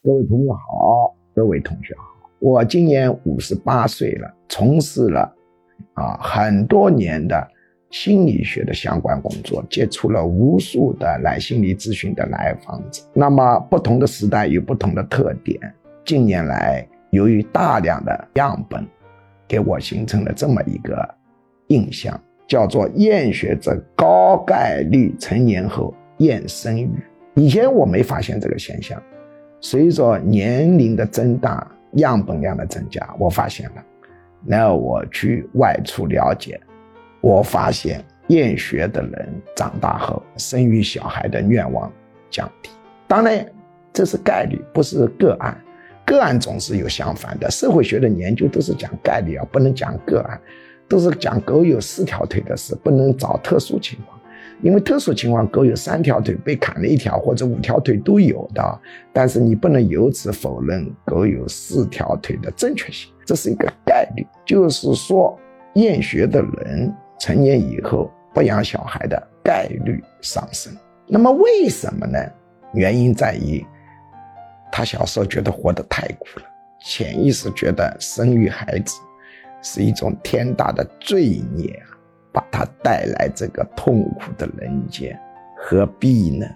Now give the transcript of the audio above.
各位朋友好，各位同学好，我今年五十八岁了，从事了啊很多年的心理学的相关工作，接触了无数的来心理咨询的来访者。那么不同的时代有不同的特点。近年来，由于大量的样本，给我形成了这么一个印象，叫做厌学者高概率成年后厌生育。以前我没发现这个现象。随着年龄的增大，样本量的增加，我发现了。那我去外出了解，我发现厌学的人长大后生育小孩的愿望降低。当然，这是概率，不是个案。个案总是有相反的。社会学的研究都是讲概率啊，不能讲个案，都是讲狗有四条腿的事，不能找特殊情况。因为特殊情况，狗有三条腿被砍了一条或者五条腿都有的，但是你不能由此否认狗有四条腿的正确性，这是一个概率。就是说，厌学的人成年以后不养小孩的概率上升。那么为什么呢？原因在于他小时候觉得活得太苦了，潜意识觉得生育孩子是一种天大的罪孽啊。把他带来这个痛苦的人间，何必呢？